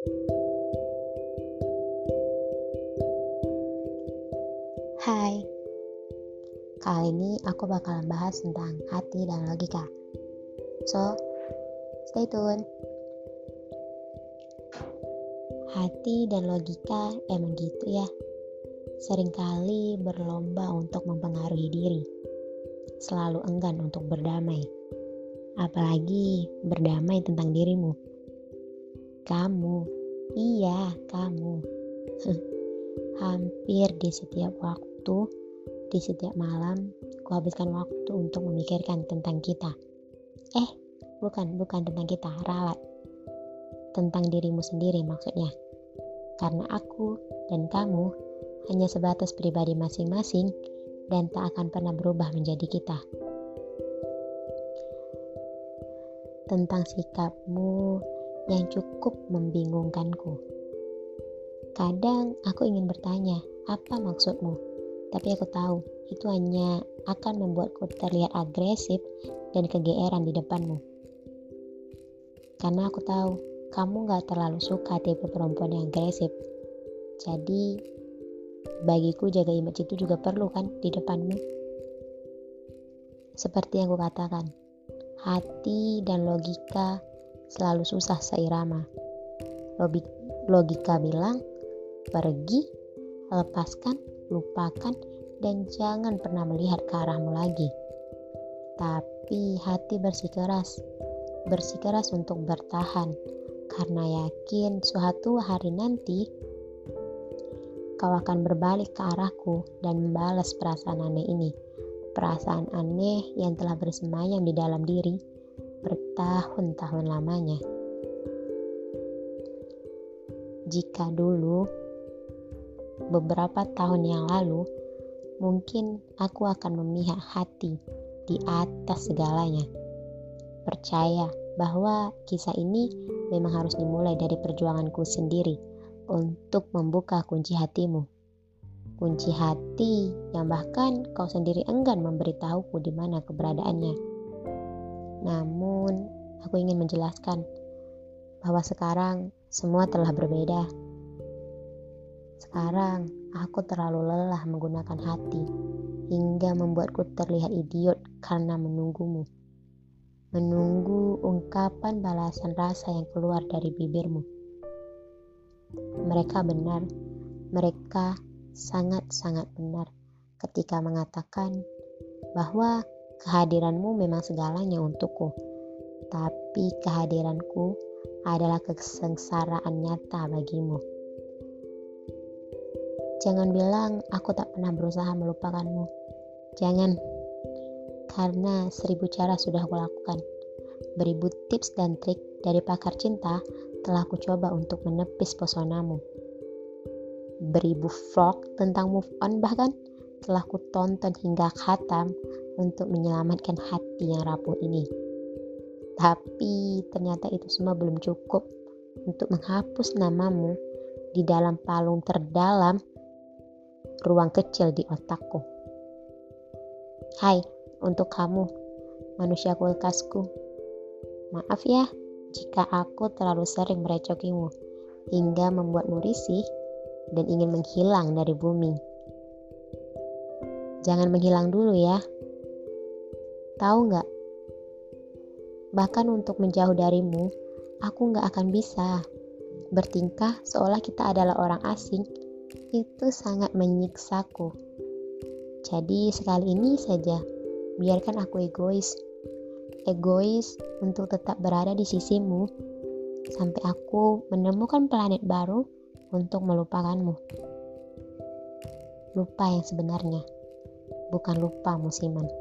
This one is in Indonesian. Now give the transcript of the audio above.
Hai, kali ini aku bakalan bahas tentang hati dan logika. So, stay tune. Hati dan logika emang gitu ya. Seringkali berlomba untuk mempengaruhi diri. Selalu enggan untuk berdamai. Apalagi berdamai tentang dirimu. Kamu, iya kamu. Hampir di setiap waktu di setiap malam, ku habiskan waktu untuk memikirkan tentang kita. Eh, bukan, bukan tentang kita, ralat. Tentang dirimu sendiri maksudnya. Karena aku dan kamu hanya sebatas pribadi masing-masing dan tak akan pernah berubah menjadi kita. Tentang sikapmu yang cukup membingungkanku. Kadang aku ingin bertanya, apa maksudmu? Tapi aku tahu itu hanya akan membuatku terlihat agresif dan kegeeran di depanmu. Karena aku tahu kamu gak terlalu suka tipe perempuan yang agresif. Jadi bagiku jaga image itu juga perlu kan di depanmu. Seperti yang aku katakan, hati dan logika selalu susah seirama. Logika bilang, pergi, lepaskan, lupakan, dan jangan pernah melihat ke arahmu lagi. Tapi hati bersikeras, bersikeras untuk bertahan, karena yakin suatu hari nanti kau akan berbalik ke arahku dan membalas perasaan aneh ini. Perasaan aneh yang telah bersemayam di dalam diri bertahun-tahun lamanya. Jika dulu beberapa tahun yang lalu, mungkin aku akan memihak hati di atas segalanya. Percaya bahwa kisah ini memang harus dimulai dari perjuanganku sendiri untuk membuka kunci hatimu. Kunci hati yang bahkan kau sendiri enggan memberitahuku di mana keberadaannya. Namun, aku ingin menjelaskan bahwa sekarang semua telah berbeda sekarang, aku terlalu lelah menggunakan hati hingga membuatku terlihat idiot karena menunggumu. Menunggu ungkapan balasan rasa yang keluar dari bibirmu. Mereka benar, mereka sangat-sangat benar ketika mengatakan bahwa kehadiranmu memang segalanya untukku. Tapi kehadiranku adalah kesengsaraan nyata bagimu. Jangan bilang aku tak pernah berusaha melupakanmu. Jangan, karena seribu cara sudah aku lakukan. Beribu tips dan trik dari pakar cinta telah aku coba untuk menepis pesonamu. Beribu vlog tentang move on bahkan telah ku tonton hingga khatam untuk menyelamatkan hati yang rapuh ini. Tapi ternyata itu semua belum cukup untuk menghapus namamu di dalam palung terdalam ruang kecil di otakku. Hai, untuk kamu, manusia kulkasku. Maaf ya jika aku terlalu sering merecokimu hingga membuatmu risih dan ingin menghilang dari bumi. Jangan menghilang dulu ya. Tahu nggak? Bahkan untuk menjauh darimu, aku nggak akan bisa bertingkah seolah kita adalah orang asing itu sangat menyiksaku. Jadi sekali ini saja, biarkan aku egois. Egois untuk tetap berada di sisimu sampai aku menemukan planet baru untuk melupakanmu. Lupa yang sebenarnya, bukan lupa musiman.